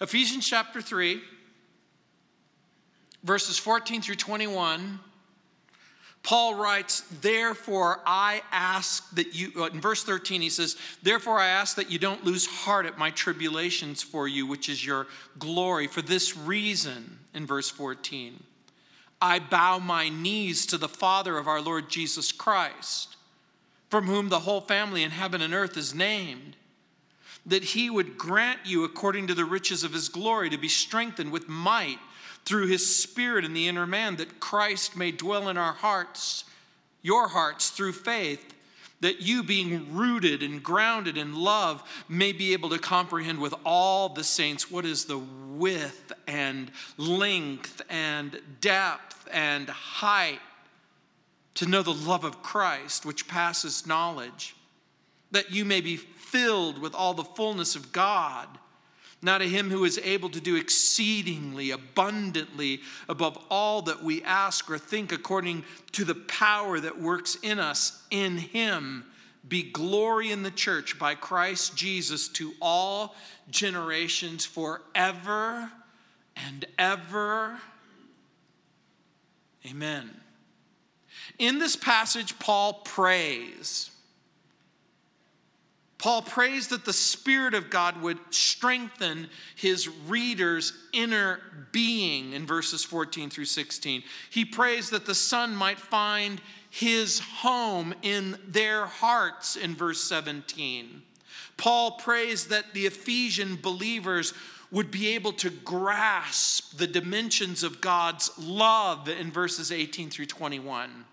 Ephesians chapter 3, verses 14 through 21. Paul writes, Therefore, I ask that you, uh, in verse 13, he says, Therefore, I ask that you don't lose heart at my tribulations for you, which is your glory. For this reason, in verse 14, I bow my knees to the Father of our Lord Jesus Christ, from whom the whole family in heaven and earth is named, that he would grant you, according to the riches of his glory, to be strengthened with might through his spirit in the inner man, that Christ may dwell in our hearts, your hearts, through faith, that you, being rooted and grounded in love, may be able to comprehend with all the saints what is the width and length and depth and height, to know the love of Christ, which passes knowledge, that you may be filled with all the fullness of God. Now, to him who is able to do exceedingly abundantly above all that we ask or think, according to the power that works in us, in him be glory in the church by Christ Jesus to all generations forever and ever. Amen. In this passage, Paul prays. Paul prays that the Spirit of God would strengthen his reader's inner being in verses 14 through 16. He prays that the Son might find his home in their hearts in verse 17. Paul prays that the Ephesian believers would be able to grasp the dimensions of God's love in verses 18 through 21.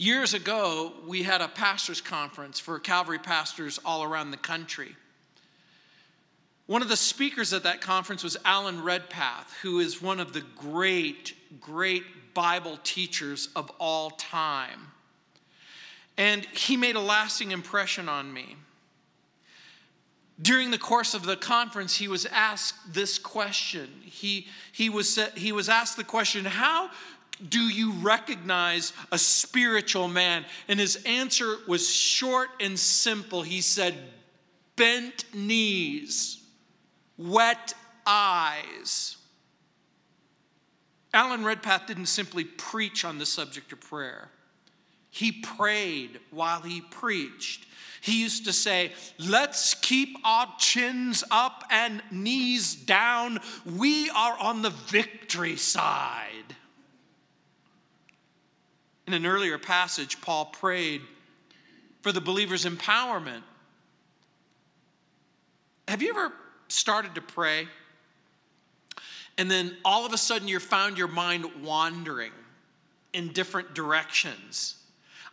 Years ago, we had a pastors' conference for Calvary pastors all around the country. One of the speakers at that conference was Alan Redpath, who is one of the great, great Bible teachers of all time. And he made a lasting impression on me. During the course of the conference, he was asked this question. He, he, was, he was asked the question How do you recognize a spiritual man? And his answer was short and simple. He said, Bent knees, wet eyes. Alan Redpath didn't simply preach on the subject of prayer, he prayed while he preached. He used to say, Let's keep our chins up and knees down. We are on the victory side. In an earlier passage, Paul prayed for the believer's empowerment. Have you ever started to pray and then all of a sudden you found your mind wandering in different directions?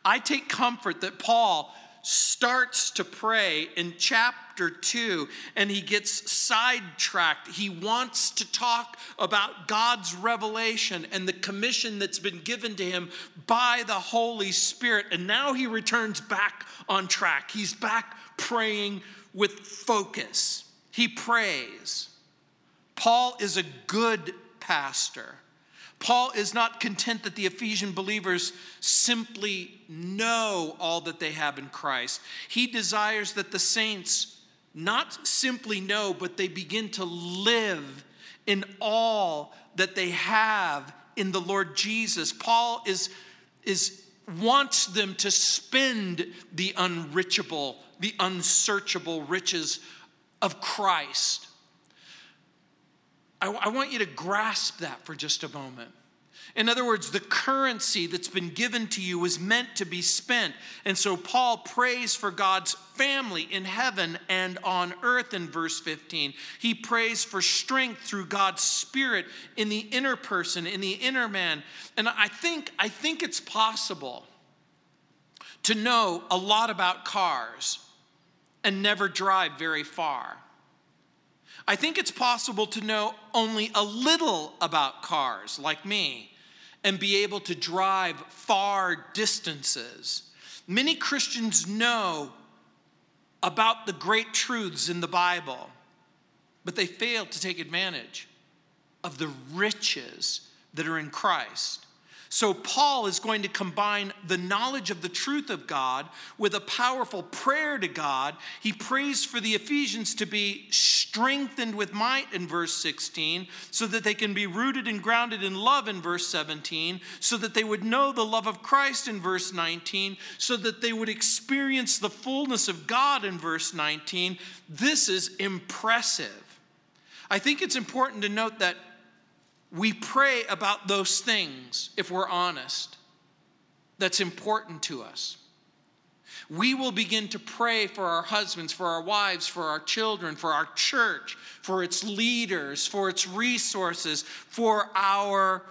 I take comfort that Paul starts to pray in chapter 2 and he gets sidetracked. He wants to talk about God's revelation and the commission that's been given to him by the Holy Spirit. And now he returns back on track. He's back praying with focus. He prays. Paul is a good pastor. Paul is not content that the Ephesian believers simply know all that they have in Christ. He desires that the saints not simply know, but they begin to live in all that they have in the Lord Jesus. Paul is, is wants them to spend the unreachable, the unsearchable riches of Christ. I, I want you to grasp that for just a moment. In other words, the currency that's been given to you was meant to be spent. And so Paul prays for God's family in heaven and on earth in verse 15. He prays for strength through God's spirit in the inner person, in the inner man. And I think I think it's possible to know a lot about cars and never drive very far. I think it's possible to know only a little about cars, like me, and be able to drive far distances. Many Christians know about the great truths in the Bible, but they fail to take advantage of the riches that are in Christ. So, Paul is going to combine the knowledge of the truth of God with a powerful prayer to God. He prays for the Ephesians to be strengthened with might in verse 16, so that they can be rooted and grounded in love in verse 17, so that they would know the love of Christ in verse 19, so that they would experience the fullness of God in verse 19. This is impressive. I think it's important to note that we pray about those things, if we're honest, that's important to us. We will begin to pray for our husbands, for our wives, for our children, for our church, for its leaders, for its resources, for our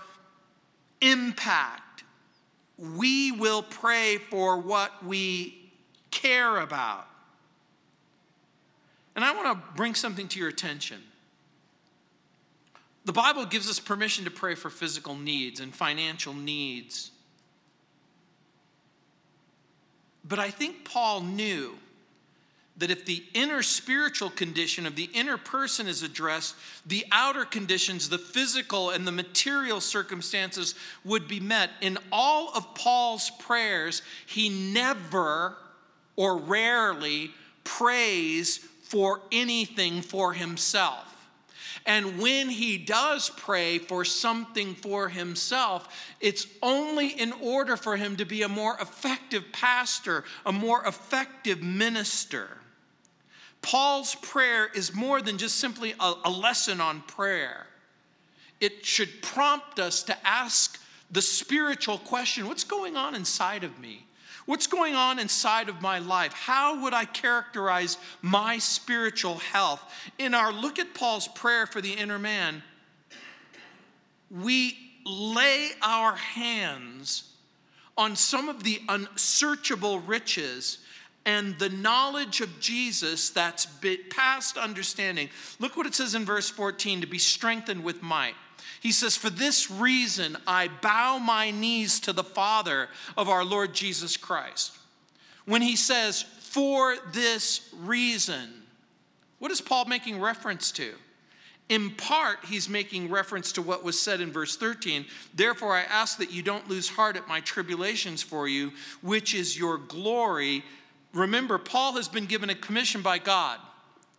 impact. We will pray for what we care about. And I want to bring something to your attention. The Bible gives us permission to pray for physical needs and financial needs. But I think Paul knew that if the inner spiritual condition of the inner person is addressed, the outer conditions, the physical and the material circumstances would be met. In all of Paul's prayers, he never or rarely prays for anything for himself. And when he does pray for something for himself, it's only in order for him to be a more effective pastor, a more effective minister. Paul's prayer is more than just simply a, a lesson on prayer. It should prompt us to ask the spiritual question what's going on inside of me? What's going on inside of my life? How would I characterize my spiritual health? In our look at Paul's prayer for the inner man, we lay our hands on some of the unsearchable riches and the knowledge of Jesus that's past understanding. Look what it says in verse 14 to be strengthened with might. He says, For this reason I bow my knees to the Father of our Lord Jesus Christ. When he says, For this reason, what is Paul making reference to? In part, he's making reference to what was said in verse 13. Therefore, I ask that you don't lose heart at my tribulations for you, which is your glory. Remember, Paul has been given a commission by God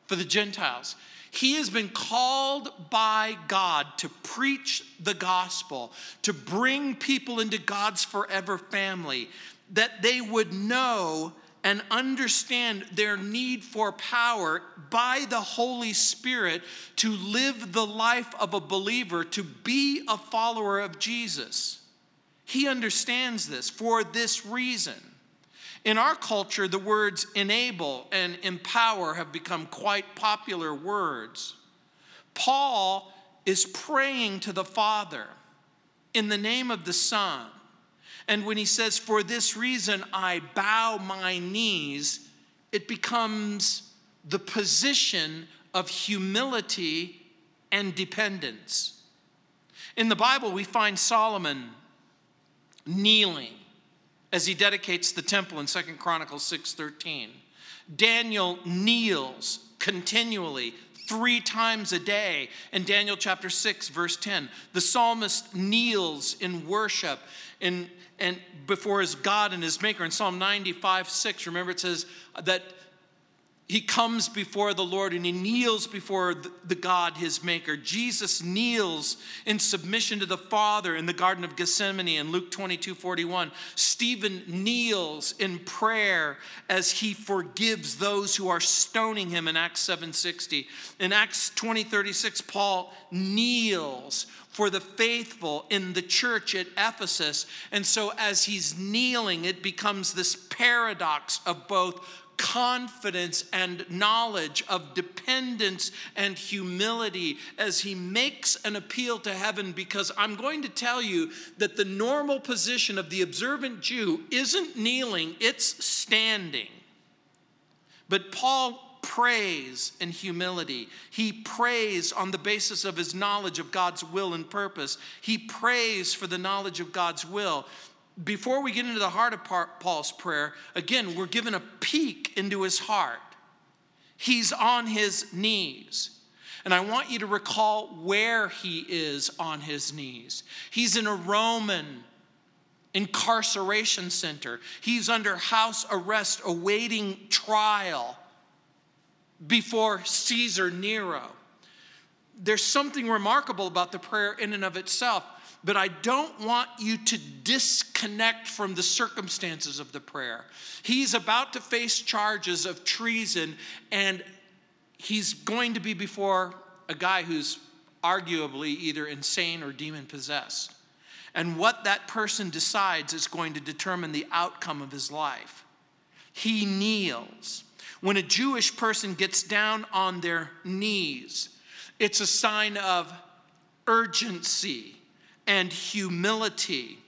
for the Gentiles. He has been called by God to preach the gospel, to bring people into God's forever family, that they would know and understand their need for power by the Holy Spirit to live the life of a believer, to be a follower of Jesus. He understands this for this reason. In our culture, the words enable and empower have become quite popular words. Paul is praying to the Father in the name of the Son. And when he says, For this reason I bow my knees, it becomes the position of humility and dependence. In the Bible, we find Solomon kneeling as he dedicates the temple in Second Chronicles 6:13. Daniel kneels continually three times a day in Daniel chapter 6 verse 10. The psalmist kneels in worship in, and before his God and his maker in Psalm 95 6. Remember it says that he comes before the Lord and he kneels before the God, his maker. Jesus kneels in submission to the Father in the Garden of Gethsemane in Luke 22 41. Stephen kneels in prayer as he forgives those who are stoning him in Acts 7 60. In Acts 20 36, Paul kneels for the faithful in the church at Ephesus. And so, as he's kneeling, it becomes this paradox of both confidence and knowledge of dependence and humility as he makes an appeal to heaven because I'm going to tell you that the normal position of the observant Jew isn't kneeling, it's standing. But Paul prays in humility. He prays on the basis of his knowledge of God's will and purpose. He prays for the knowledge of God's will before we get into the heart of Paul's prayer, again, we're given a peek into his heart. He's on his knees. And I want you to recall where he is on his knees. He's in a Roman incarceration center. He's under house arrest awaiting trial before Caesar Nero. There's something remarkable about the prayer in and of itself, but I don't want you to disconnect from the circumstances of the prayer. He's about to face charges of treason, and he's going to be before a guy who's arguably either insane or demon possessed. And what that person decides is going to determine the outcome of his life. He kneels. When a Jewish person gets down on their knees, it's a sign of urgency and humility.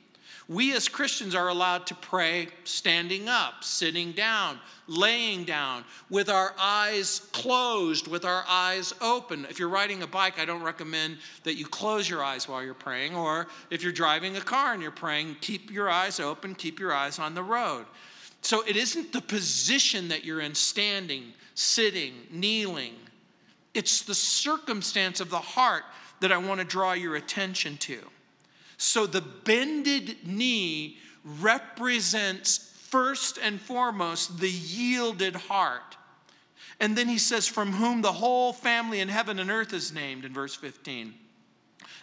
We as Christians are allowed to pray standing up, sitting down, laying down, with our eyes closed, with our eyes open. If you're riding a bike, I don't recommend that you close your eyes while you're praying. Or if you're driving a car and you're praying, keep your eyes open, keep your eyes on the road. So it isn't the position that you're in, standing, sitting, kneeling. It's the circumstance of the heart that I want to draw your attention to. So the bended knee represents first and foremost the yielded heart. And then he says, From whom the whole family in heaven and earth is named, in verse 15.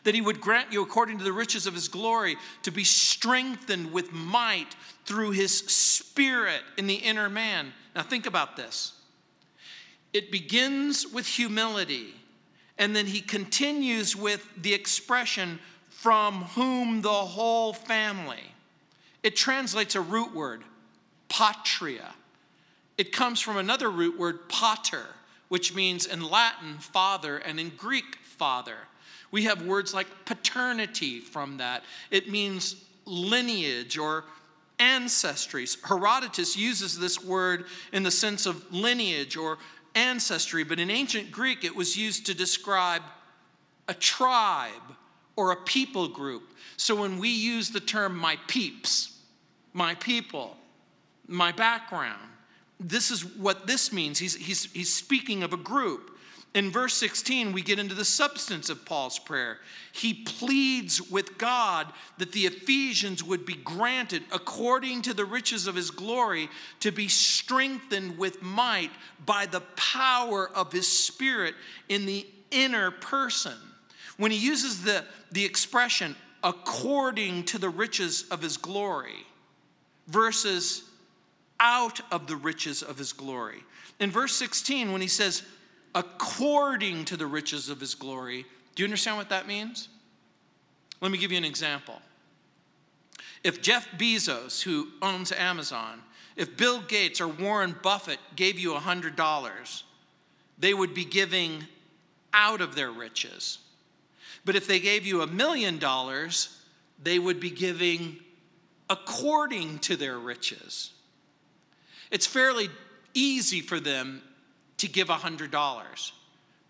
That he would grant you, according to the riches of his glory, to be strengthened with might through his spirit in the inner man. Now, think about this. It begins with humility, and then he continues with the expression, from whom the whole family. It translates a root word, patria. It comes from another root word, pater, which means in Latin, father, and in Greek, father. We have words like paternity from that. It means lineage or ancestries. Herodotus uses this word in the sense of lineage or ancestry, but in ancient Greek it was used to describe a tribe or a people group. So when we use the term my peeps, my people, my background, this is what this means. He's, he's, he's speaking of a group. In verse 16, we get into the substance of Paul's prayer. He pleads with God that the Ephesians would be granted, according to the riches of his glory, to be strengthened with might by the power of his Spirit in the inner person. When he uses the, the expression, according to the riches of his glory, versus out of the riches of his glory. In verse 16, when he says, according to the riches of his glory, do you understand what that means? Let me give you an example. If Jeff Bezos, who owns Amazon, if Bill Gates or Warren Buffett gave you $100, they would be giving out of their riches. But if they gave you a million dollars, they would be giving according to their riches. It's fairly easy for them to give $100.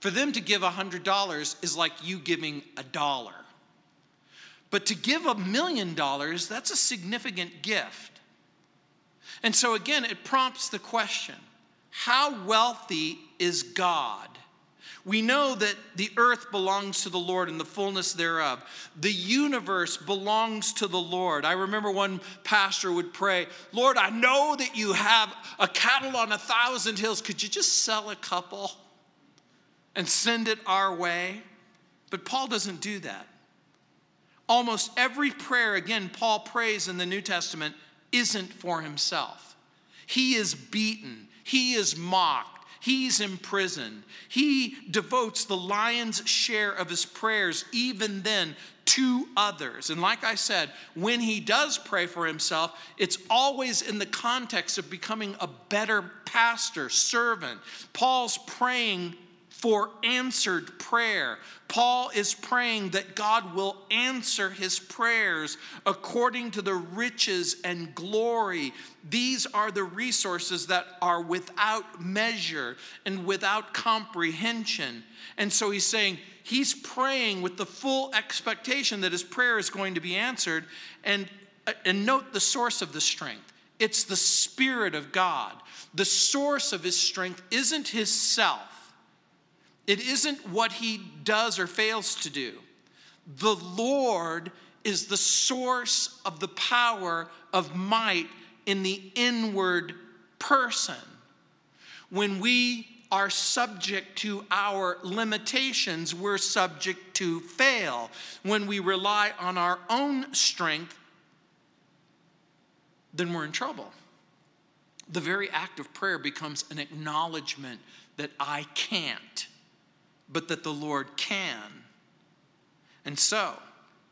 For them to give $100 is like you giving a dollar. But to give a million dollars, that's a significant gift. And so again, it prompts the question how wealthy is God? We know that the earth belongs to the Lord and the fullness thereof. The universe belongs to the Lord. I remember one pastor would pray, Lord, I know that you have a cattle on a thousand hills. Could you just sell a couple and send it our way? But Paul doesn't do that. Almost every prayer, again, Paul prays in the New Testament, isn't for himself. He is beaten, he is mocked. He's imprisoned. He devotes the lion's share of his prayers, even then, to others. And like I said, when he does pray for himself, it's always in the context of becoming a better pastor, servant. Paul's praying for answered prayer. Paul is praying that God will answer his prayers according to the riches and glory. These are the resources that are without measure and without comprehension. And so he's saying, he's praying with the full expectation that his prayer is going to be answered. And, uh, and note the source of the strength it's the Spirit of God. The source of his strength isn't his self it isn't what he does or fails to do. The Lord is the source of the power of might in the inward person. When we are subject to our limitations, we're subject to fail. When we rely on our own strength, then we're in trouble. The very act of prayer becomes an acknowledgement that I can't, but that the Lord can. And so,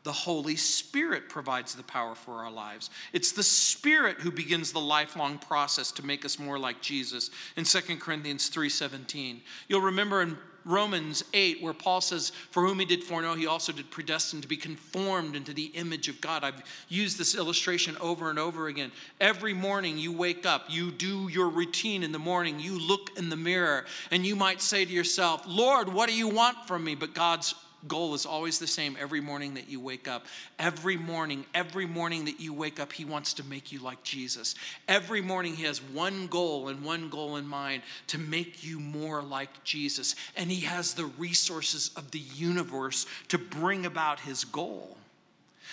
the Holy Spirit provides the power for our lives. It's the Spirit who begins the lifelong process to make us more like Jesus in 2 Corinthians 3:17. You'll remember in Romans 8, where Paul says, For whom he did foreknow, he also did predestine to be conformed into the image of God. I've used this illustration over and over again. Every morning you wake up, you do your routine in the morning, you look in the mirror, and you might say to yourself, Lord, what do you want from me? But God's goal is always the same every morning that you wake up. Every morning, every morning that you wake up, He wants to make you like Jesus. Every morning, He has one goal and one goal in mind to make you more like Jesus. And He has the resources of the universe to bring about His goal.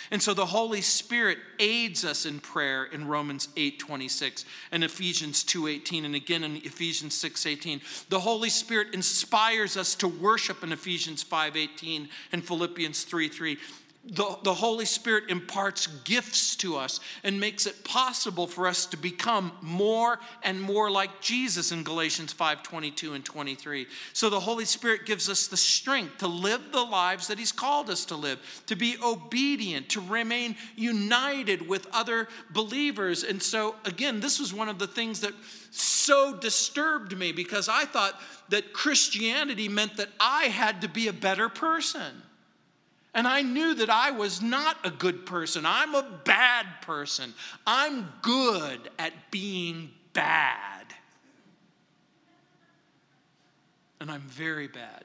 And so the Holy Spirit aids us in prayer in Romans 8 26 and Ephesians 2 18, and again in Ephesians 6 18. The Holy Spirit inspires us to worship in Ephesians 5 18 and Philippians 3 3 the, the Holy Spirit imparts gifts to us and makes it possible for us to become more and more like Jesus in Galatians 5 22 and 23. So the Holy Spirit gives us the strength to live the lives that He's called us to live, to be obedient, to remain united with other believers. And so, again, this was one of the things that so disturbed me because I thought that Christianity meant that I had to be a better person. And I knew that I was not a good person. I'm a bad person. I'm good at being bad. And I'm very bad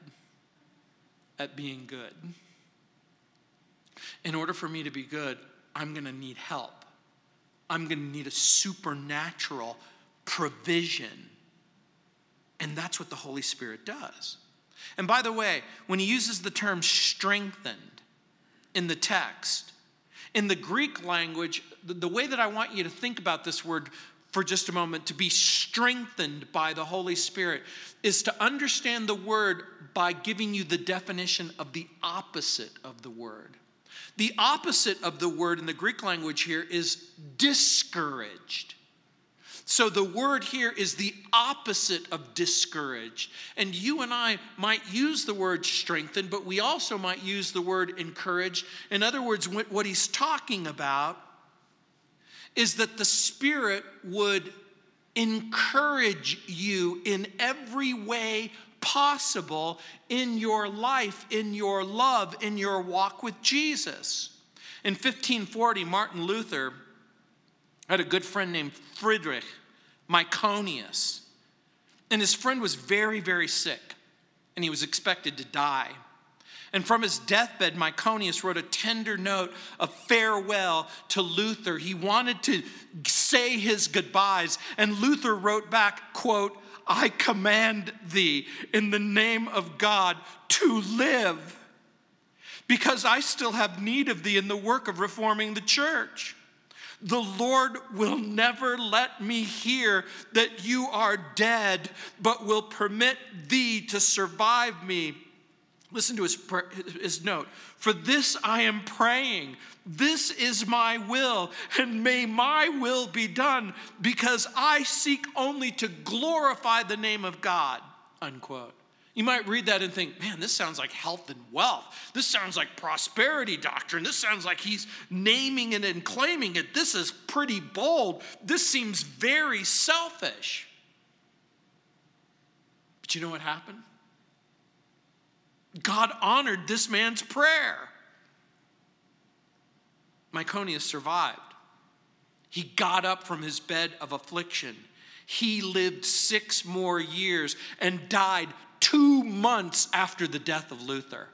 at being good. In order for me to be good, I'm going to need help. I'm going to need a supernatural provision. And that's what the Holy Spirit does. And by the way, when he uses the term strengthened, in the text. In the Greek language, the way that I want you to think about this word for just a moment, to be strengthened by the Holy Spirit, is to understand the word by giving you the definition of the opposite of the word. The opposite of the word in the Greek language here is discouraged. So the word here is the opposite of discourage. And you and I might use the word strengthen, but we also might use the word encourage. In other words, what he's talking about is that the Spirit would encourage you in every way possible in your life, in your love, in your walk with Jesus. In 1540, Martin Luther had a good friend named Friedrich Myconius. And his friend was very, very sick, and he was expected to die. And from his deathbed, Myconius wrote a tender note of farewell to Luther. He wanted to say his goodbyes, and Luther wrote back, quote, I command thee in the name of God to live, because I still have need of thee in the work of reforming the church. The Lord will never let me hear that you are dead, but will permit thee to survive me. Listen to his, his note. For this I am praying. This is my will, and may my will be done, because I seek only to glorify the name of God. Unquote. You might read that and think, man, this sounds like health and wealth. This sounds like prosperity doctrine. This sounds like he's naming it and claiming it. This is pretty bold. This seems very selfish. But you know what happened? God honored this man's prayer. Myconius survived. He got up from his bed of affliction. He lived six more years and died two months after the death of Luther.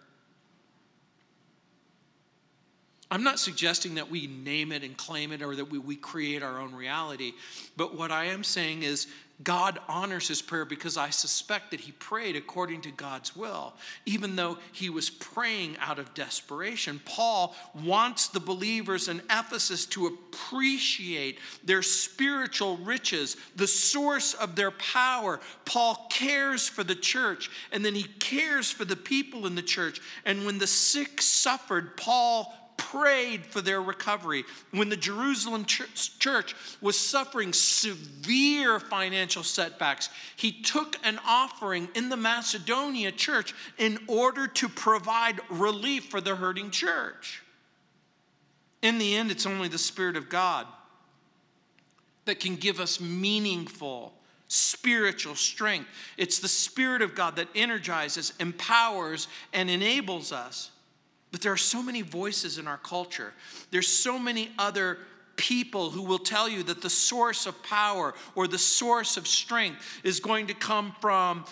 I'm not suggesting that we name it and claim it or that we, we create our own reality, but what I am saying is God honors his prayer because I suspect that he prayed according to God's will, even though he was praying out of desperation. Paul wants the believers in Ephesus to appreciate their spiritual riches, the source of their power. Paul cares for the church, and then he cares for the people in the church. And when the sick suffered, Paul prayed for their recovery. When the Jerusalem church was suffering severe financial setbacks, he took an offering in the Macedonia church in order to provide relief for the hurting church. In the end, it's only the Spirit of God that can give us meaningful spiritual strength. It's the Spirit of God that energizes, empowers, and enables us. But there are so many voices in our culture. There's so many other people who will tell you that the source of power or the source of strength is going to come from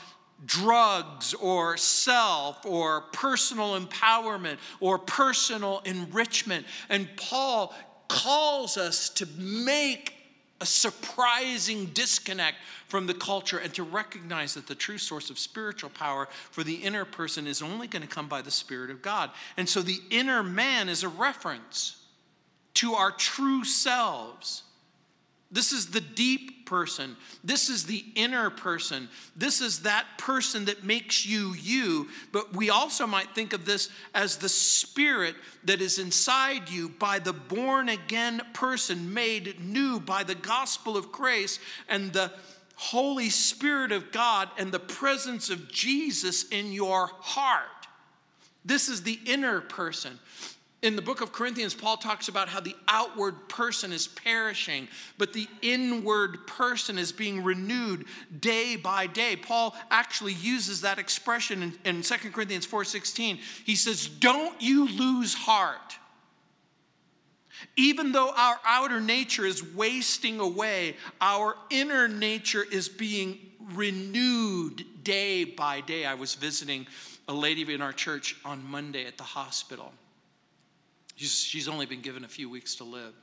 drugs or self or personal empowerment or personal enrichment. And Paul calls us to make a surprising disconnect from the culture and to recognize that the true source of spiritual power for the inner person is only going to come by the Spirit of God. And so the inner man is a reference to our true selves. This is the deep person. This is the inner person. This is that person that makes you you. But we also might think of this as the spirit that is inside you by the born again person made new by the gospel of grace and the Holy Spirit of God and the presence of Jesus in your heart. This is the inner person. In the book of Corinthians, Paul talks about how the outward person is perishing, but the inward person is being renewed day by day. Paul actually uses that expression in, in 2 Corinthians 4:16. He says, Don't you lose heart. Even though our outer nature is wasting away, our inner nature is being renewed day by day. I was visiting a lady in our church on Monday at the hospital. She's, only been given a few weeks to live.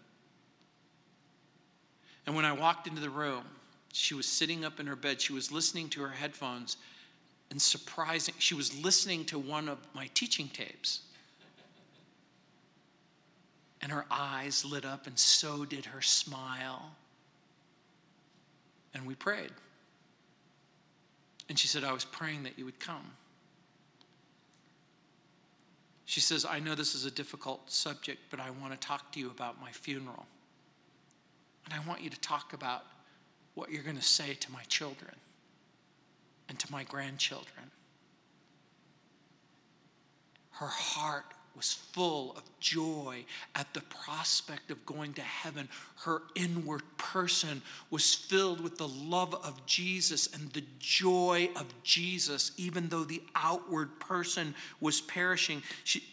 And when I walked into the room, she was sitting up in her bed. She was listening to her headphones and surprising, she was listening to one of my teaching tapes. And her eyes lit up, and so did her smile. And we prayed. And she said, I was praying that you would come. She says, I know this is a difficult subject, but I want to talk to you about my funeral. And I want you to talk about what you're going to say to my children and to my grandchildren. Her heart was full of joy at the prospect of going to heaven. Her inward person was filled with the love of Jesus and the joy of Jesus, even though the outward person was perishing. She,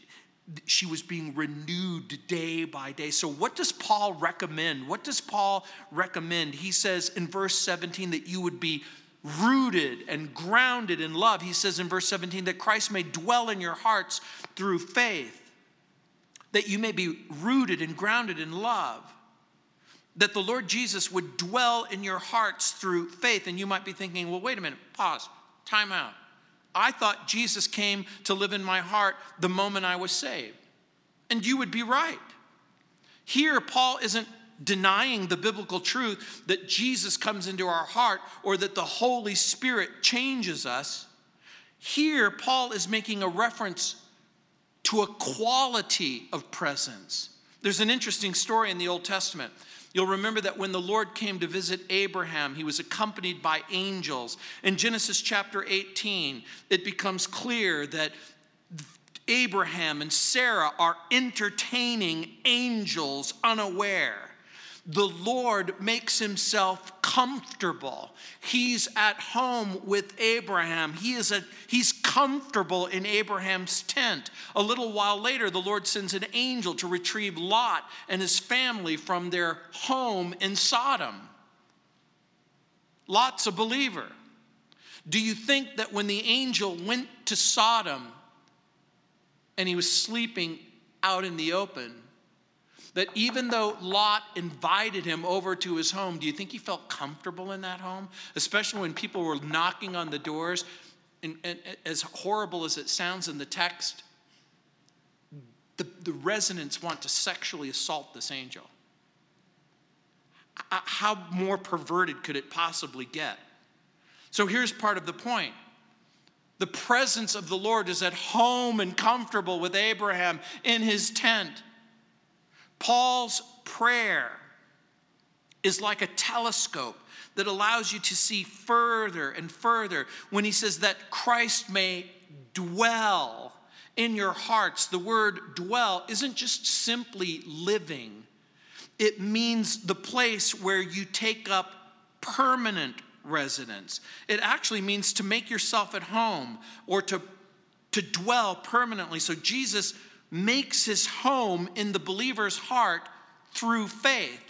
she was being renewed day by day. So, what does Paul recommend? What does Paul recommend? He says in verse 17 that you would be rooted and grounded in love. He says in verse 17 that Christ may dwell in your hearts through faith, that you may be rooted and grounded in love. That the Lord Jesus would dwell in your hearts through faith. And you might be thinking, well, wait a minute, pause, time out. I thought Jesus came to live in my heart the moment I was saved. And you would be right. Here, Paul isn't denying the biblical truth that Jesus comes into our heart or that the Holy Spirit changes us. Here, Paul is making a reference to a quality of presence. There's an interesting story in the Old Testament. You'll remember that when the Lord came to visit Abraham, he was accompanied by angels. In Genesis chapter 18, it becomes clear that Abraham and Sarah are entertaining angels unaware the Lord makes himself comfortable. He's at home with Abraham. He is a, he's comfortable in Abraham's tent. A little while later, the Lord sends an angel to retrieve Lot and his family from their home in Sodom. Lot's a believer. Do you think that when the angel went to Sodom and he was sleeping out in the open, That even though Lot invited him over to his home, do you think he felt comfortable in that home? Especially when people were knocking on the doors. And, and as horrible as it sounds in the text, the, the residents want to sexually assault this angel. How more perverted could it possibly get? So here's part of the point the presence of the Lord is at home and comfortable with Abraham in his tent. Paul's prayer is like a telescope that allows you to see further and further when he says that Christ may dwell in your hearts. The word dwell isn't just simply living, it means the place where you take up permanent residence. It actually means to make yourself at home or to, to dwell permanently. So Jesus makes his home in the believer's heart through faith.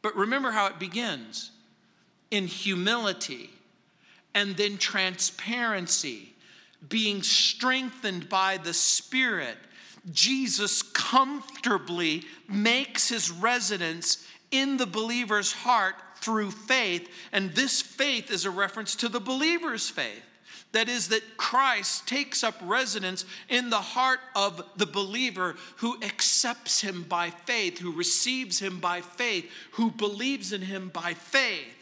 But remember how it begins in humility and then transparency being strengthened by the Spirit, Jesus comfortably makes his residence in the believer's heart through faith. And this faith is a reference to the believer's faith. That is, that Christ takes up residence in the heart of the believer who accepts him by faith, who receives him by faith, who believes in him by faith.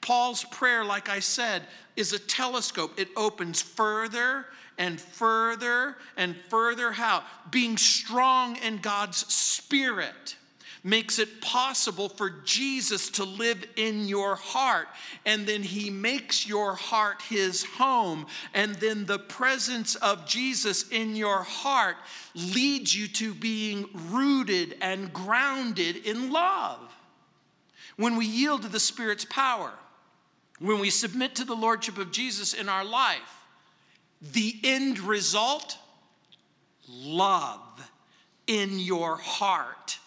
Paul's prayer, like I said, is a telescope. It opens further and further and further. How? Being strong in God's Spirit makes it possible for Jesus to live in your heart. And then he makes your heart his home. And then the presence of Jesus in your heart leads you to being rooted and grounded in love. When we yield to the Spirit's power, when we submit to the Lordship of Jesus in our life, the end result love in your heart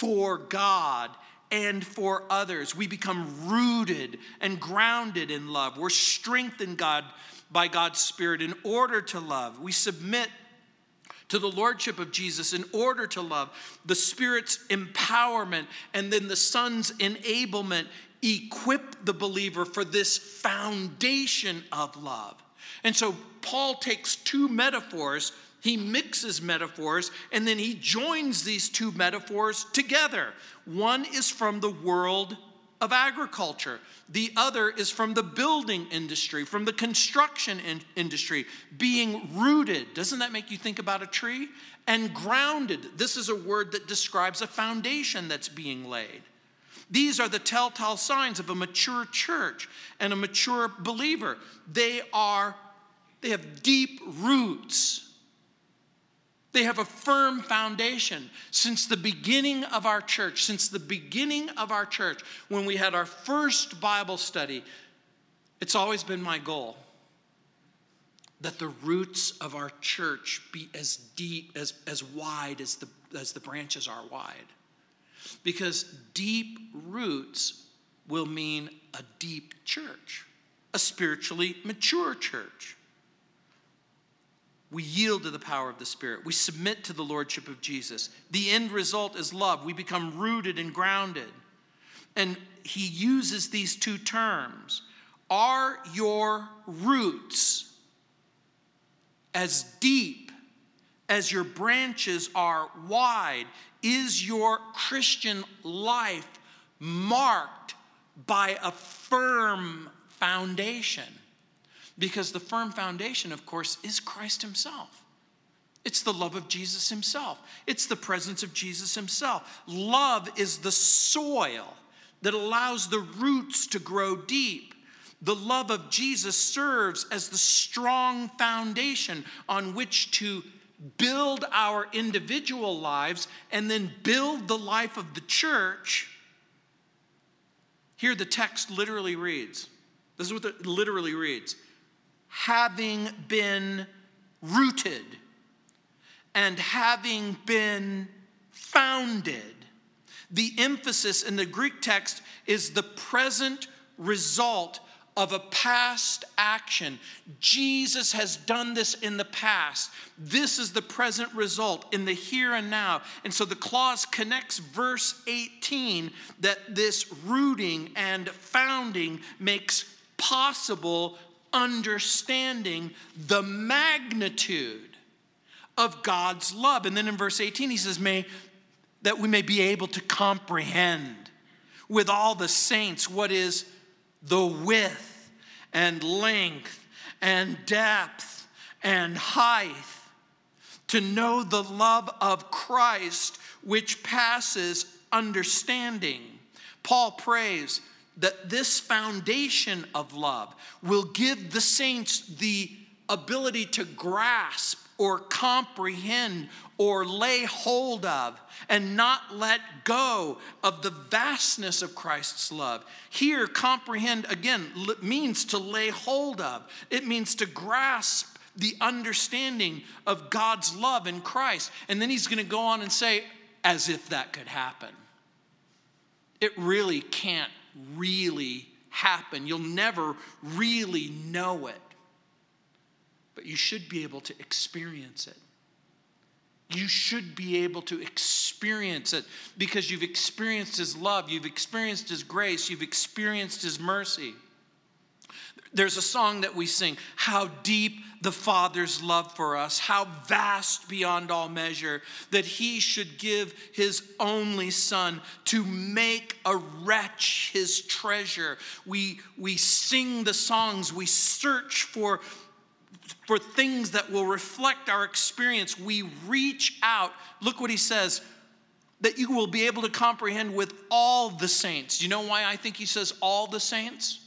for God and for others. We become rooted and grounded in love. We're strengthened God by God's Spirit in order to love. We submit to the lordship of Jesus in order to love. The Spirit's empowerment and then the Son's enablement equip the believer for this foundation of love. And so Paul takes two metaphors, he mixes metaphors, and then he joins these two metaphors together. One is from the world of agriculture, the other is from the building industry, from the construction in- industry, being rooted. Doesn't that make you think about a tree? And grounded. This is a word that describes a foundation that's being laid. These are the telltale signs of a mature church and a mature believer. They are they have deep roots. They have a firm foundation. Since the beginning of our church, since the beginning of our church, when we had our first Bible study, it's always been my goal that the roots of our church be as deep, as, as wide as the, as the branches are wide. Because deep roots will mean a deep church, a spiritually mature church. We yield to the power of the Spirit. We submit to the Lordship of Jesus. The end result is love. We become rooted and grounded. And he uses these two terms Are your roots as deep as your branches are wide? Is your Christian life marked by a firm foundation? Because the firm foundation, of course, is Christ Himself. It's the love of Jesus Himself, it's the presence of Jesus Himself. Love is the soil that allows the roots to grow deep. The love of Jesus serves as the strong foundation on which to build our individual lives and then build the life of the church. Here, the text literally reads this is what it literally reads having been rooted and having been founded. The emphasis in the Greek text is the present result of a past action. Jesus has done this in the past. This is the present result in the here and now. And so the clause connects verse 18 that this rooting and founding makes possible understanding the magnitude of God's love. And then in verse 18, he says, May that we may be able to comprehend with all the saints what is the width and length and depth and height, to know the love of Christ which passes understanding. Paul prays that this foundation of love will give the saints the ability to grasp or comprehend or lay hold of and not let go of the vastness of Christ's love. Here, comprehend again means to lay hold of, it means to grasp the understanding of God's love in Christ. And then he's going to go on and say, as if that could happen. It really can't really happen. You'll never really know it but you should be able to experience it. You should be able to experience it because you've experienced His love, you've experienced His grace, you've experienced His mercy. There's a song that we sing How deep the Father's love for us, how vast beyond all measure, that He should give His only Son to make a wretch His treasure. We, we sing the songs, we search for for things that will reflect our experience, we reach out. Look what he says that you will be able to comprehend with all the saints. Do you know why I think he says all the saints?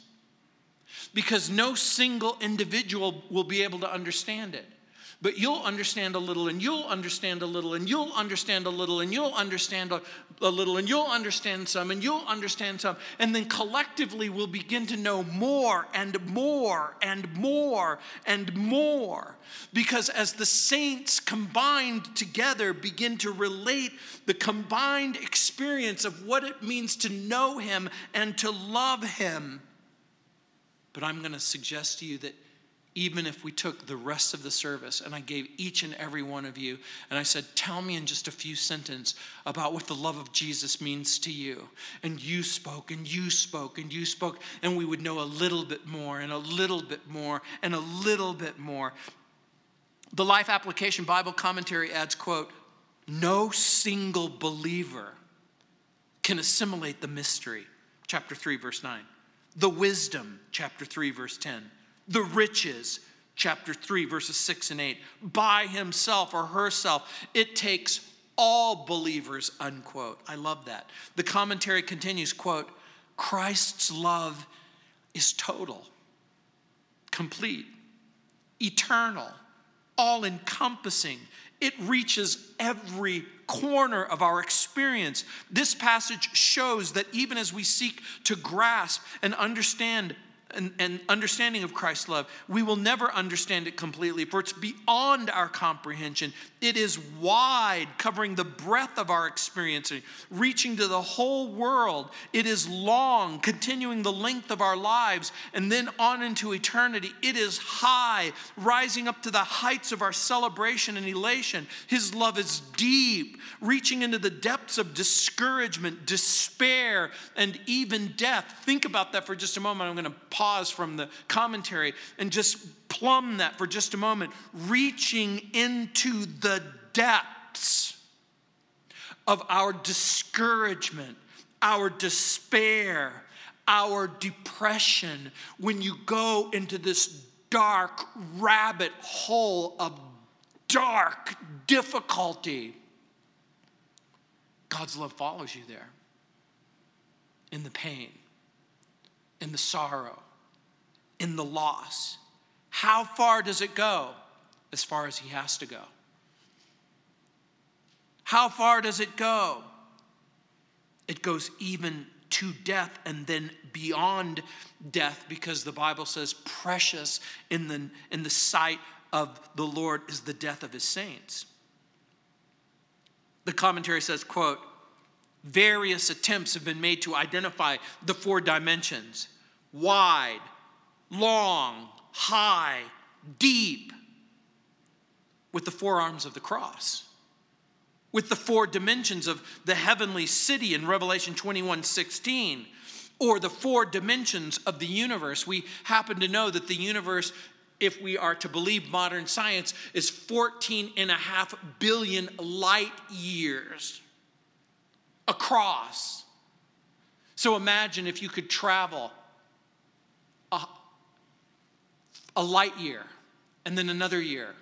Because no single individual will be able to understand it but you'll understand a little and you'll understand a little and you'll understand a little and you'll understand a, a, little and you'll understand some and you'll understand some. And then collectively we'll begin to know more and more and more and more. Because as the saints combined together begin to relate the combined experience of what it means to know Him and to love Him. But I'm going to suggest to you that even if we took the rest of the service and I gave each and every one of you, and I said, Tell me in just a few sentences about what the love of Jesus means to you. And you spoke, and you spoke, and you spoke, and we would know a little bit more, and a little bit more, and a little bit more. The Life Application Bible Commentary adds, quote, no single believer can assimilate the mystery, chapter 3, verse 9. The wisdom, chapter 3, verse 10 the riches, chapter 3, verses 6 and 8, by himself or herself. It takes all believers, unquote. I love that. The commentary continues, quote, Christ's love is total, complete, eternal, all encompassing. It reaches every corner of our experience. This passage shows that even as we seek to grasp and understand and, and, understanding of Christ's love, we will never understand it completely, for it's beyond our comprehension. It is wide, covering the breadth of our experiencing, reaching to the whole world. It is long, continuing the length of our lives, and then on into eternity. It is high, rising up to the heights of our celebration and elation. His love is deep, reaching into the depths of discouragement, despair, and even death. Think about that for just a moment. I'm going to pause from the commentary and just plumb that for just a moment, reaching into the depths of our discouragement, our despair, our depression, when you go into this dark rabbit hole of dark difficulty, God's love follows you there in the pain, in the sorrow, in the loss. How far does it go? As far as he has to go. How far does it go? It goes even to death and then beyond death because the Bible says precious in the, in the sight of the Lord is the death of his saints. The commentary says, quote, various attempts have been made to identify the four dimensions wide, long, high, deep, with the four arms of the cross, with the four dimensions of the heavenly city in Revelation 21 16, or the four dimensions of the universe. We happen to know that the universe, if we are to believe modern science, is 14 and a half billion light years across. So imagine if you could travel a, light year and then another year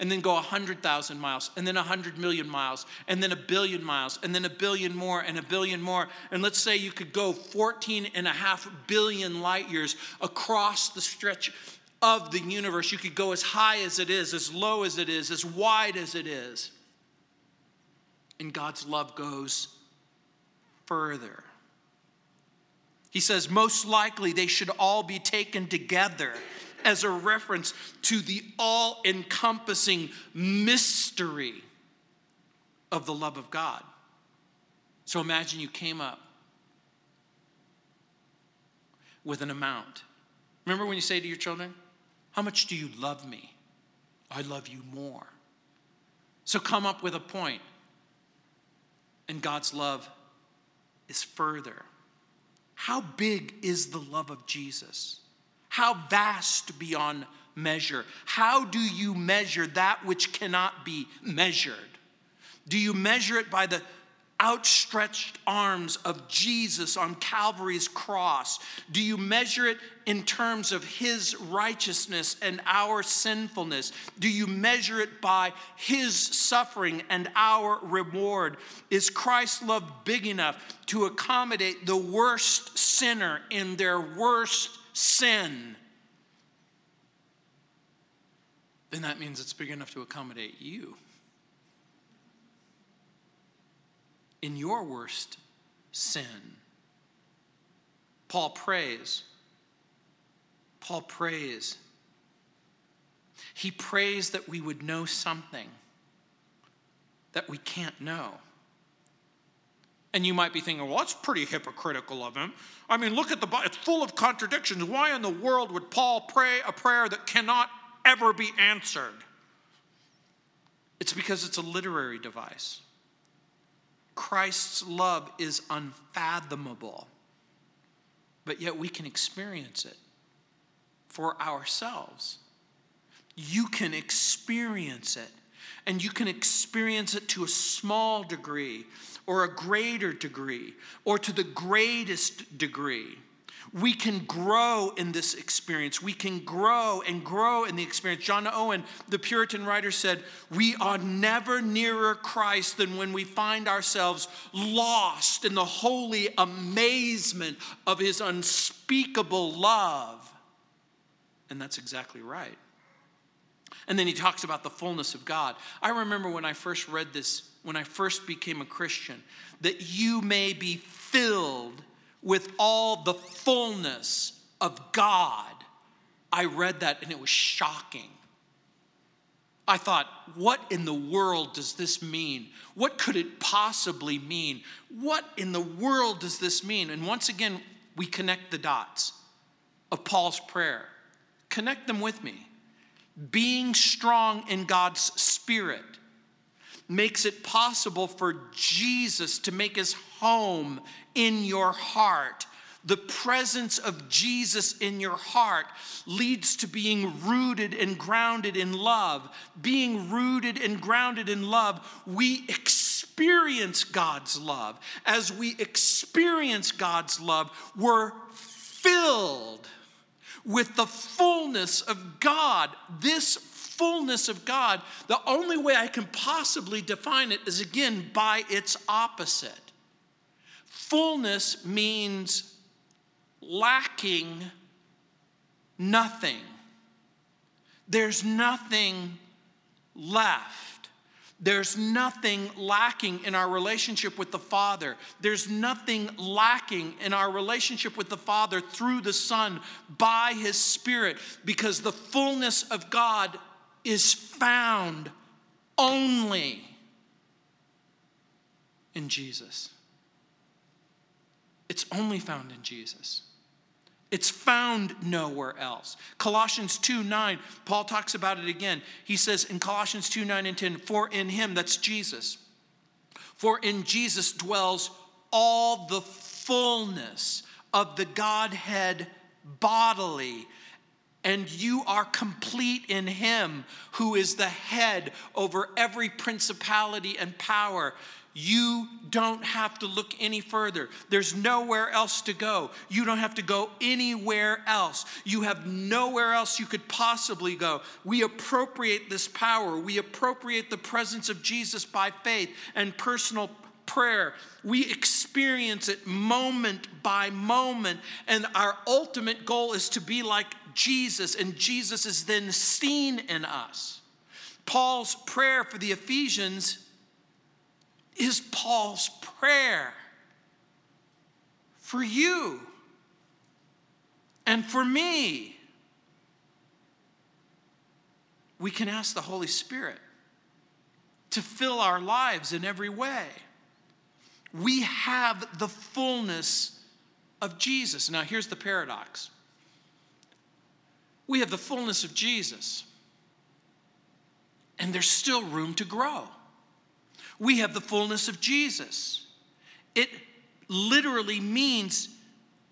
and then go 100,000 miles, and then 100 million miles, and then a billion miles, and then a billion more, and a billion more. And let's say you could go 14 and a half billion light years across the stretch of the universe. You could go as high as it is, as low as it is, as wide as it is. And God's love goes further. He says, most likely they should all be taken together as a reference to the all encompassing mystery of the love of God. So imagine you came up with an amount. Remember when you say to your children, How much do you love me? I love you more. So come up with a point, and God's love is further. How big is the love of Jesus? How vast beyond measure? How do you measure that which cannot be measured? Do you measure it by the outstretched arms of Jesus on Calvary's cross? Do you measure it in terms of his righteousness and our sinfulness? Do you measure it by his suffering and our reward? Is Christ's love big enough to accommodate the worst sinner in their worst sin, then that means it's big enough to accommodate you. In your worst sin, Paul prays. Paul prays. He prays that we would know something that we can't know. And you might be thinking, well, that's pretty hypocritical of him. I mean, look at the Bible, it's full of contradictions. Why in the world would Paul pray a prayer that cannot ever be answered? It's because it's a literary device. Christ's love is unfathomable, but yet we can experience it for ourselves. You can experience it, and you can experience it to a small degree or a greater degree or to the greatest degree. We can grow in this experience. We can grow and grow in the experience. John Owen, the Puritan writer, said, We are never nearer Christ than when we find ourselves lost in the holy amazement of his unspeakable love. And that's exactly right. And then he talks about the fullness of God. I remember when I first read this when I first became a Christian, that you may be filled with all the fullness of God. I read that and it was shocking. I thought, what in the world does this mean? What could it possibly mean? What in the world does this mean? And once again, we connect the dots of Paul's prayer. Connect them with me. Being strong in God's Spirit makes it possible for Jesus to make his home in your heart. The presence of Jesus in your heart leads to being rooted and grounded in love. Being rooted and grounded in love, we experience God's love. As we experience God's love, we're filled with the fullness of God. This fullness of God, the only way I can possibly define it is again by its opposite. Fullness means lacking nothing. There's nothing left. There's nothing lacking in our relationship with the Father. There's nothing lacking in our relationship with the Father through the Son by His Spirit because the fullness of God is found only in Jesus. It's only found in Jesus. It's found nowhere else. Colossians 2 9, Paul talks about it again. He says in Colossians 2 9 and 10, For in him, that's Jesus, for in Jesus dwells all the fullness of the Godhead bodily. And you are complete in him who is the head over every principality and power. You don't have to look any further. There's nowhere else to go. You don't have to go anywhere else. You have nowhere else you could possibly go. We appropriate this power. We appropriate the presence of Jesus by faith and personal prayer. We experience it moment by moment. And our ultimate goal is to be like Jesus, and Jesus is then seen in us. Paul's prayer for the Ephesians is Paul's prayer for you and for me. We can ask the Holy Spirit to fill our lives in every way. We have the fullness of Jesus. Now, here's the paradox we have the fullness of Jesus, and there's still room to grow we have the fullness of Jesus. It literally means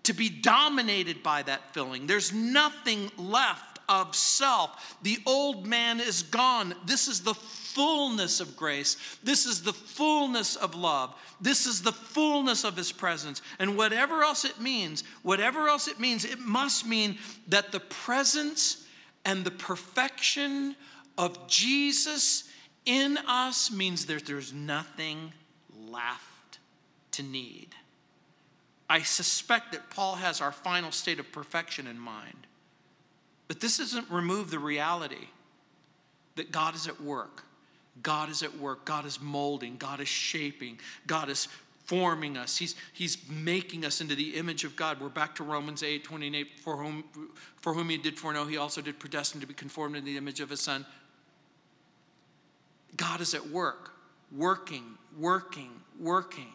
to be dominated by that filling. There's nothing left of self. The old man is gone. This is the fullness of grace. This is the fullness of love. This is the fullness of his presence. And whatever else it means, whatever else it means, it must mean that the presence and the perfection of Jesus in us means that there's nothing left to need. I suspect that Paul has our final state of perfection in mind. But this doesn't remove the reality that God is at work. God is at work. God is molding. God is shaping. God is forming us. He's, he's making us into the image of God. We're back to Romans 8 28. For whom, for whom he did foreknow, he also did predestine to be conformed in the image of his son God is at work, working, working, working.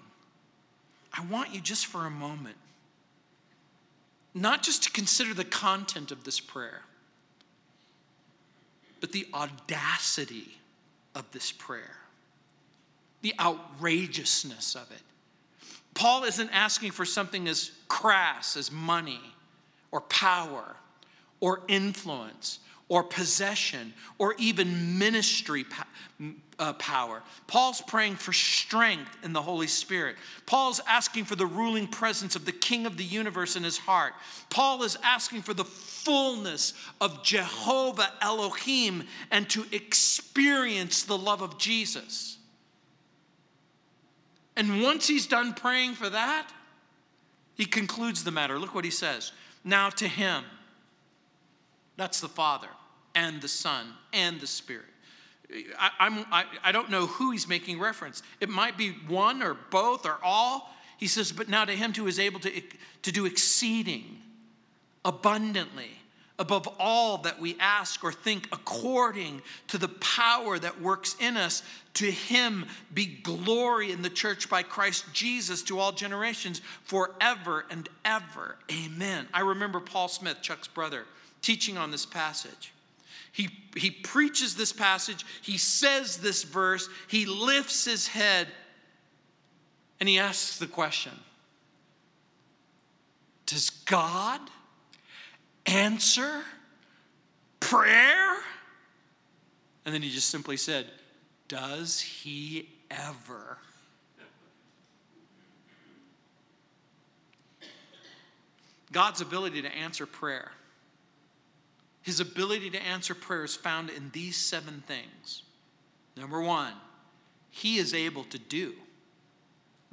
I want you just for a moment, not just to consider the content of this prayer, but the audacity of this prayer, the outrageousness of it. Paul isn't asking for something as crass as money or power or influence or possession or even ministry uh, power. Paul's praying for strength in the Holy Spirit. Paul's asking for the ruling presence of the King of the universe in his heart. Paul is asking for the fullness of Jehovah Elohim and to experience the love of Jesus. And once he's done praying for that, he concludes the matter. Look what he says. Now to him, that's the Father and the Son and the Spirit. I, I'm, I, I don't know who he's making reference. It might be one or both or all. He says, but now to him who is able to, to do exceeding abundantly above all that we ask or think according to the power that works in us to him be glory in the church by Christ Jesus to all generations forever and ever amen i remember paul smith chuck's brother teaching on this passage he, he preaches this passage, he says this verse, he lifts his head, and he asks the question Does God answer prayer? And then he just simply said, Does he ever? God's ability to answer prayer his ability to answer prayer is found in these seven things. Number one, he is able to do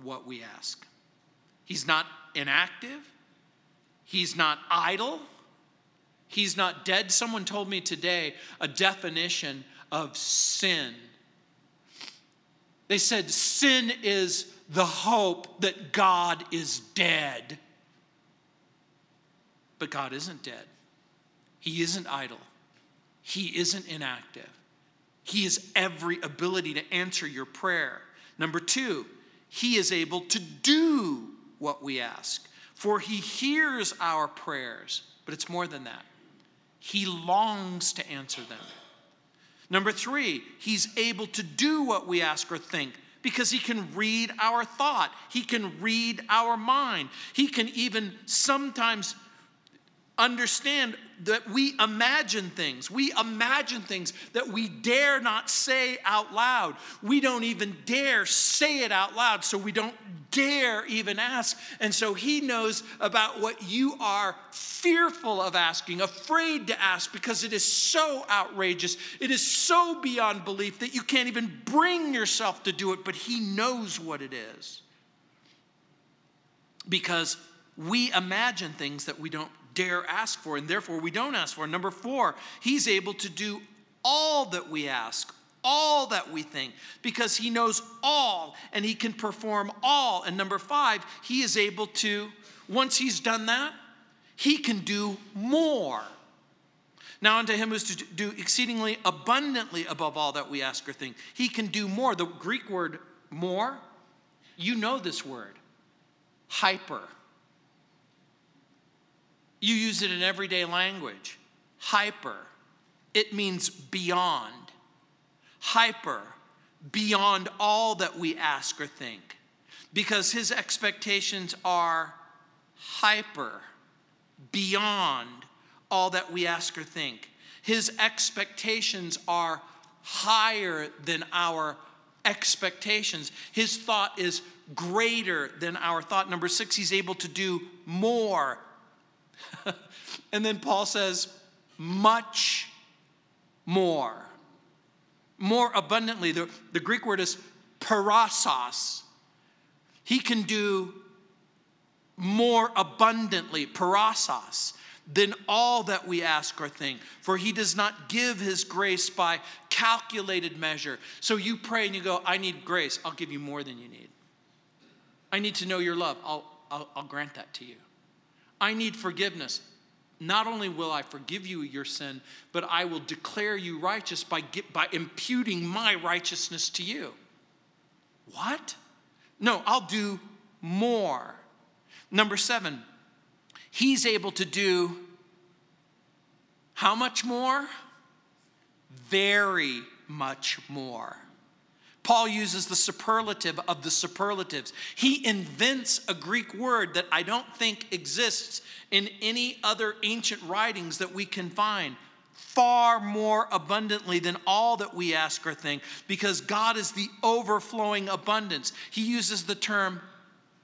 what we ask. He's not inactive, he's not idle, he's not dead. Someone told me today a definition of sin. They said, Sin is the hope that God is dead. But God isn't dead. He isn't idle, He isn't inactive. He has every ability to answer your prayer. Number two, He is able to do what we ask. for he hears our prayers. But it's more than that, he longs to answer them. Number three, he's able to do what we ask or think because he can read our thought, he can read our mind, he can even sometimes understand that we imagine things. We imagine things that we dare not say out loud. We don't even dare say it out loud, so we don't dare even ask. And so he knows about what you are fearful of asking, afraid to ask, because it is so outrageous. It is so beyond belief that you can't even bring yourself to do it, but he knows what it is. Because we imagine things that we don't dare ask for, and therefore we don't ask for. Number four, he's able to do all that we ask, all that we think, because he knows all and he can perform all. And number five, he is able to, once he's done that, he can do more. Now, unto him who is to do exceedingly abundantly above all that we ask or think. He can do more. The Greek word more, you know this word hyper. You use it in everyday language. Hyper. It means beyond. Hyper. Beyond all that we ask or think. Because his expectations are hyper. Beyond all that we ask or think. His expectations are higher than our expectations. His thought is greater than our thought. Number six, he's able to do more and then Paul says, much more. More abundantly. The, the Greek word is perissos. He can do more abundantly, perissos, than all that we ask or think. For he does not give his grace by calculated measure. So you pray and you go, I need grace. I'll give you more than you need. I need to know your love. I'll, I'll, I'll grant that to you. I need forgiveness. Not only will I forgive you your sin, but I will declare you righteous by, by imputing my righteousness to you. What? No, I'll do more. Number seven, he's able to do how much more? Very much more. Paul uses the superlative of the superlatives. He invents a Greek word that I don't think exists in any other ancient writings that we can find. Far more abundantly than all that we ask or think, because God is the overflowing abundance. He uses the term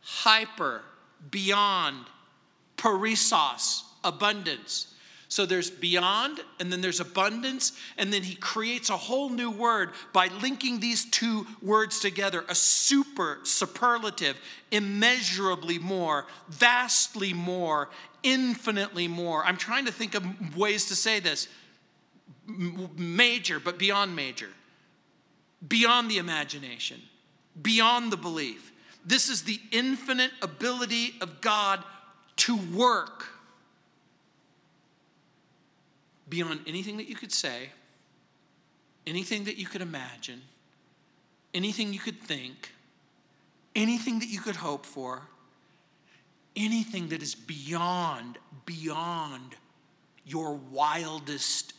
hyper, beyond, perissos, abundance. So there's beyond, and then there's abundance, and then he creates a whole new word by linking these two words together a super superlative, immeasurably more, vastly more, infinitely more. I'm trying to think of ways to say this major, but beyond major, beyond the imagination, beyond the belief. This is the infinite ability of God to work beyond anything that you could say, anything that you could imagine, anything you could think, anything that you could hope for, anything that is beyond, beyond your wildest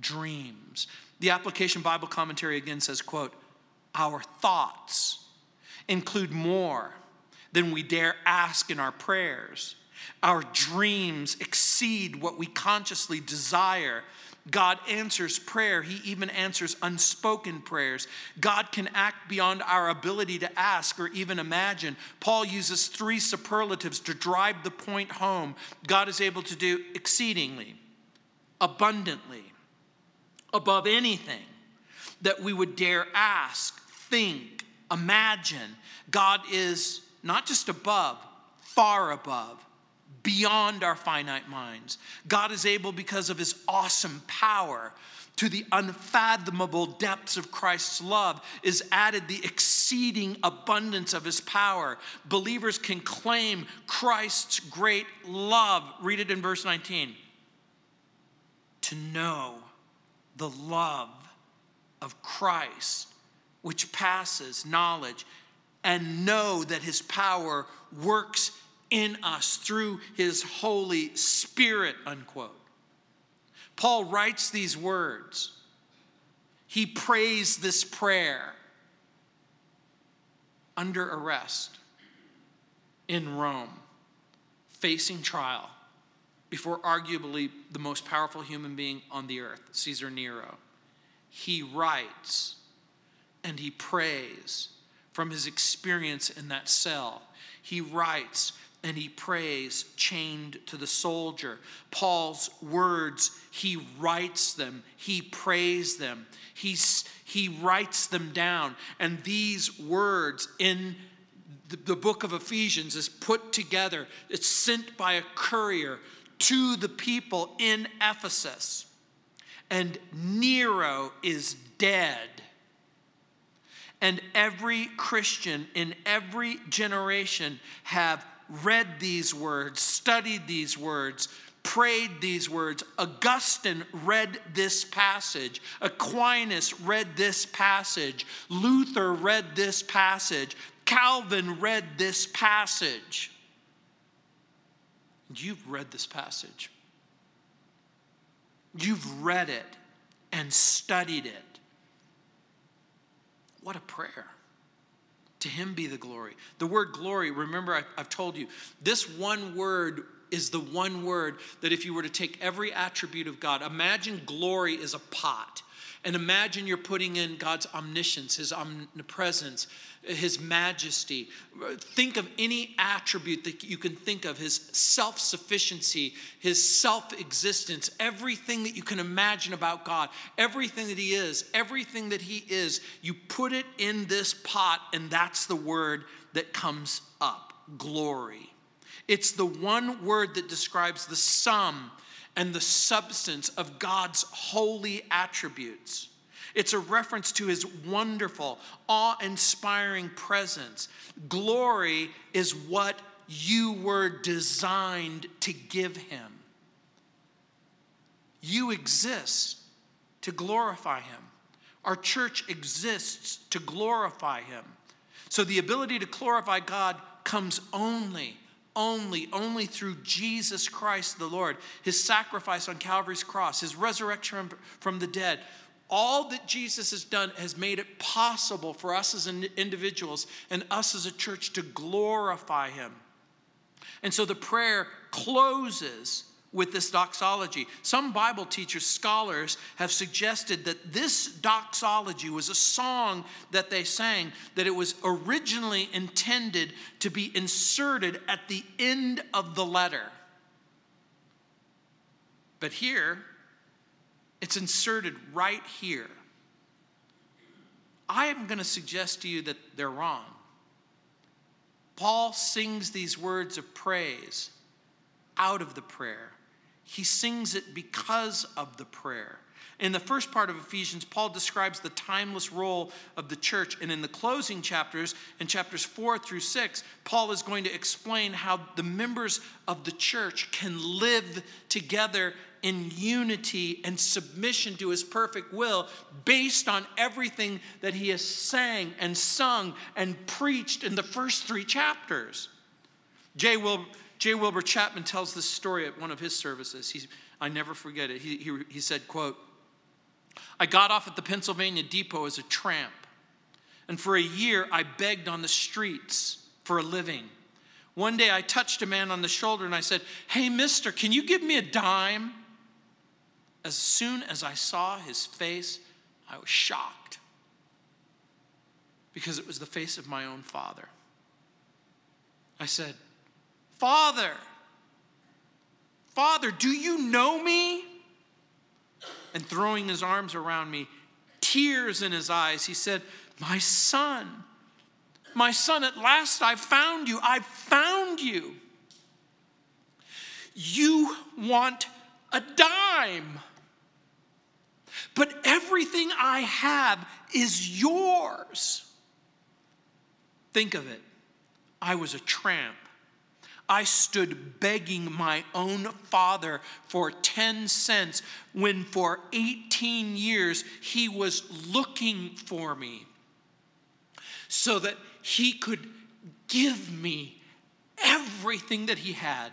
dreams. The application Bible commentary again says, quote, our thoughts include more than we dare ask in our prayers our dreams exceed what we consciously desire. God answers prayer. He even answers unspoken prayers. God can act beyond our ability to ask or even imagine. Paul uses three superlatives to drive the point home. God is able to do exceedingly, abundantly, above anything that we would dare ask, think, imagine. God is not just above, far above beyond our finite minds. God is able, because of his awesome power, to the unfathomable depths of Christ's love is added the exceeding abundance of his power. Believers can claim Christ's great love. Read it in verse 19. To know the love of Christ, which passes knowledge, and know that his power works in us through his Holy Spirit, unquote. Paul writes these words. He prays this prayer under arrest in Rome, facing trial before arguably the most powerful human being on the earth, Caesar Nero. He writes and he prays from his experience in that cell. He writes and he prays chained to the soldier. Paul's words, he writes them, he prays them, He's, he writes them down. And these words in the, the book of Ephesians is put together, it's sent by a courier to the people in Ephesus. And Nero is dead. And every Christian in every generation have read these words, studied these words, prayed these words. Augustine read this passage. Aquinas read this passage. Luther read this passage. Calvin read this passage. You've read this passage. You've read it and studied it. What a prayer. To him be the glory. The word glory, remember, I've told you, this one word is the one word that if you were to take every attribute of God, imagine glory is a pot. And imagine you're putting in God's omniscience, His omnipresence, His majesty. Think of any attribute that you can think of His self sufficiency, His self existence, everything that you can imagine about God, everything that He is, everything that He is. You put it in this pot, and that's the word that comes up glory. It's the one word that describes the sum and the substance of God's holy attributes. It's a reference to his wonderful, awe inspiring presence. Glory is what you were designed to give him. You exist to glorify him. Our church exists to glorify him. So the ability to glorify God comes only only, only through Jesus Christ the Lord, his sacrifice on Calvary's cross, his resurrection from the dead. All that Jesus has done has made it possible for us as individuals and us as a church to glorify him. And so the prayer closes with this doxology. Some Bible teachers, scholars, have suggested that this doxology was a song that they sang, that it was originally intended to be inserted at the end of the letter. But here, it's inserted right here. I am going to suggest to you that they're wrong. Paul sings these words of praise out of the prayer he sings it because of the prayer. In the first part of Ephesians, Paul describes the timeless role of the church. And in the closing chapters, in chapters four through six, Paul is going to explain how the members of the church can live together in unity and submission to his perfect will based on everything that he has sang and sung and preached in the first three chapters. J. Will J. Wilbur Chapman tells this story at one of his services. I never forget it. He, he, he said, quote, I got off at the Pennsylvania depot as a tramp, and for a year I begged on the streets for a living. One day I touched a man on the shoulder and I said, Hey, mister, can you give me a dime? As soon as I saw his face, I was shocked because it was the face of my own father. I said, Father, Father, do you know me? And throwing his arms around me, tears in his eyes, he said, My son, my son, at last I've found you. I've found you. You want a dime, but everything I have is yours. Think of it. I was a tramp. I stood begging my own father for 10 cents when for 18 years he was looking for me so that he could give me everything that he had.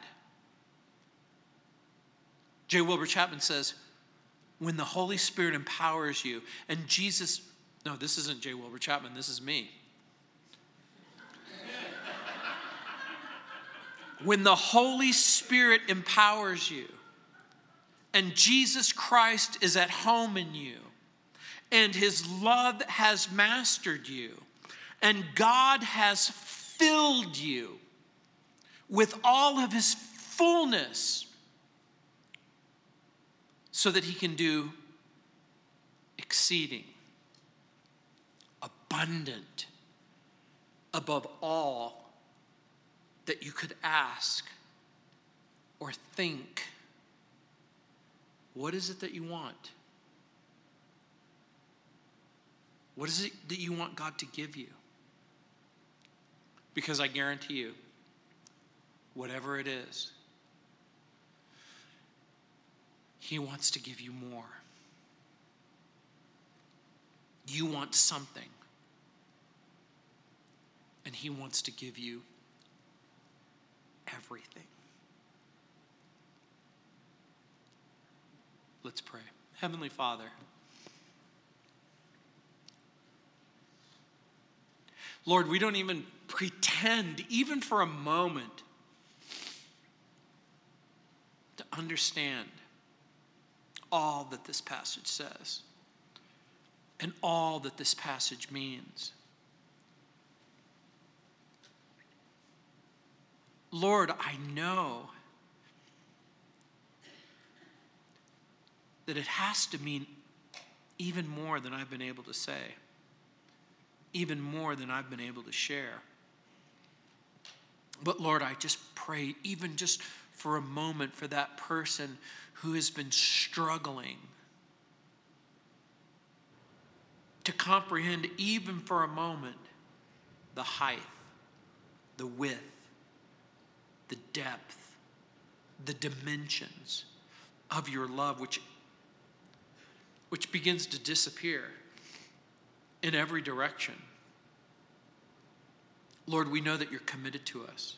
J. Wilbur Chapman says, when the Holy Spirit empowers you, and Jesus, no, this isn't J. Wilbur Chapman, this is me. When the Holy Spirit empowers you, and Jesus Christ is at home in you, and his love has mastered you, and God has filled you with all of his fullness so that he can do exceeding, abundant, above all that you could ask or think. What is it that you want? What is it that you want God to give you? Because I guarantee you, whatever it is, He wants to give you more. You want something, and He wants to give you everything. Let's pray. Heavenly Father, Lord, we don't even pretend, even for a moment, to understand all that this passage says and all that this passage means. Lord, I know that it has to mean even more than I've been able to say, even more than I've been able to share. But Lord, I just pray, even just for a moment, for that person who has been struggling to comprehend, even for a moment, the height, the width, the depth, the dimensions of your love, which, which begins to disappear in every direction. Lord, we know that you're committed to us.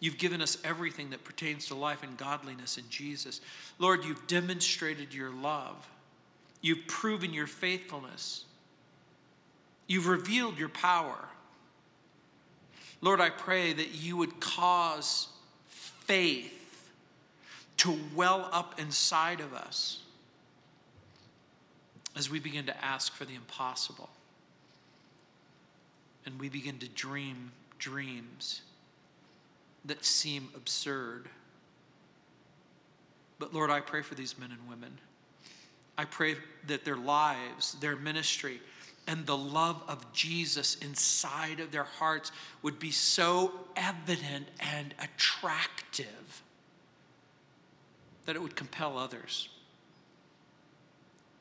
You've given us everything that pertains to life and godliness in Jesus. Lord, you've demonstrated your love. You've proven your faithfulness. You've revealed your power. Lord, I pray that you would cause faith to well up inside of us as we begin to ask for the impossible and we begin to dream dreams that seem absurd. But Lord, I pray for these men and women. I pray that their lives, their ministry, and the love of Jesus inside of their hearts would be so evident and attractive that it would compel others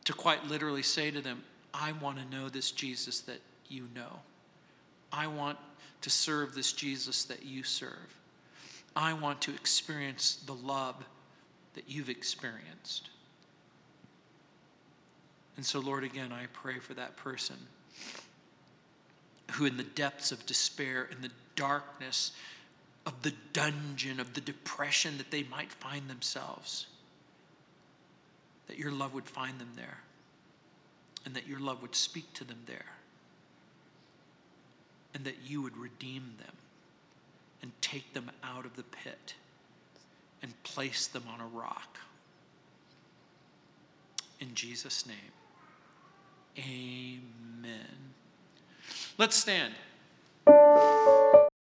to quite literally say to them, I want to know this Jesus that you know. I want to serve this Jesus that you serve. I want to experience the love that you've experienced. And so, Lord, again, I pray for that person who, in the depths of despair, in the darkness of the dungeon, of the depression that they might find themselves, that your love would find them there and that your love would speak to them there and that you would redeem them and take them out of the pit and place them on a rock. In Jesus' name, Amen. Let's stand.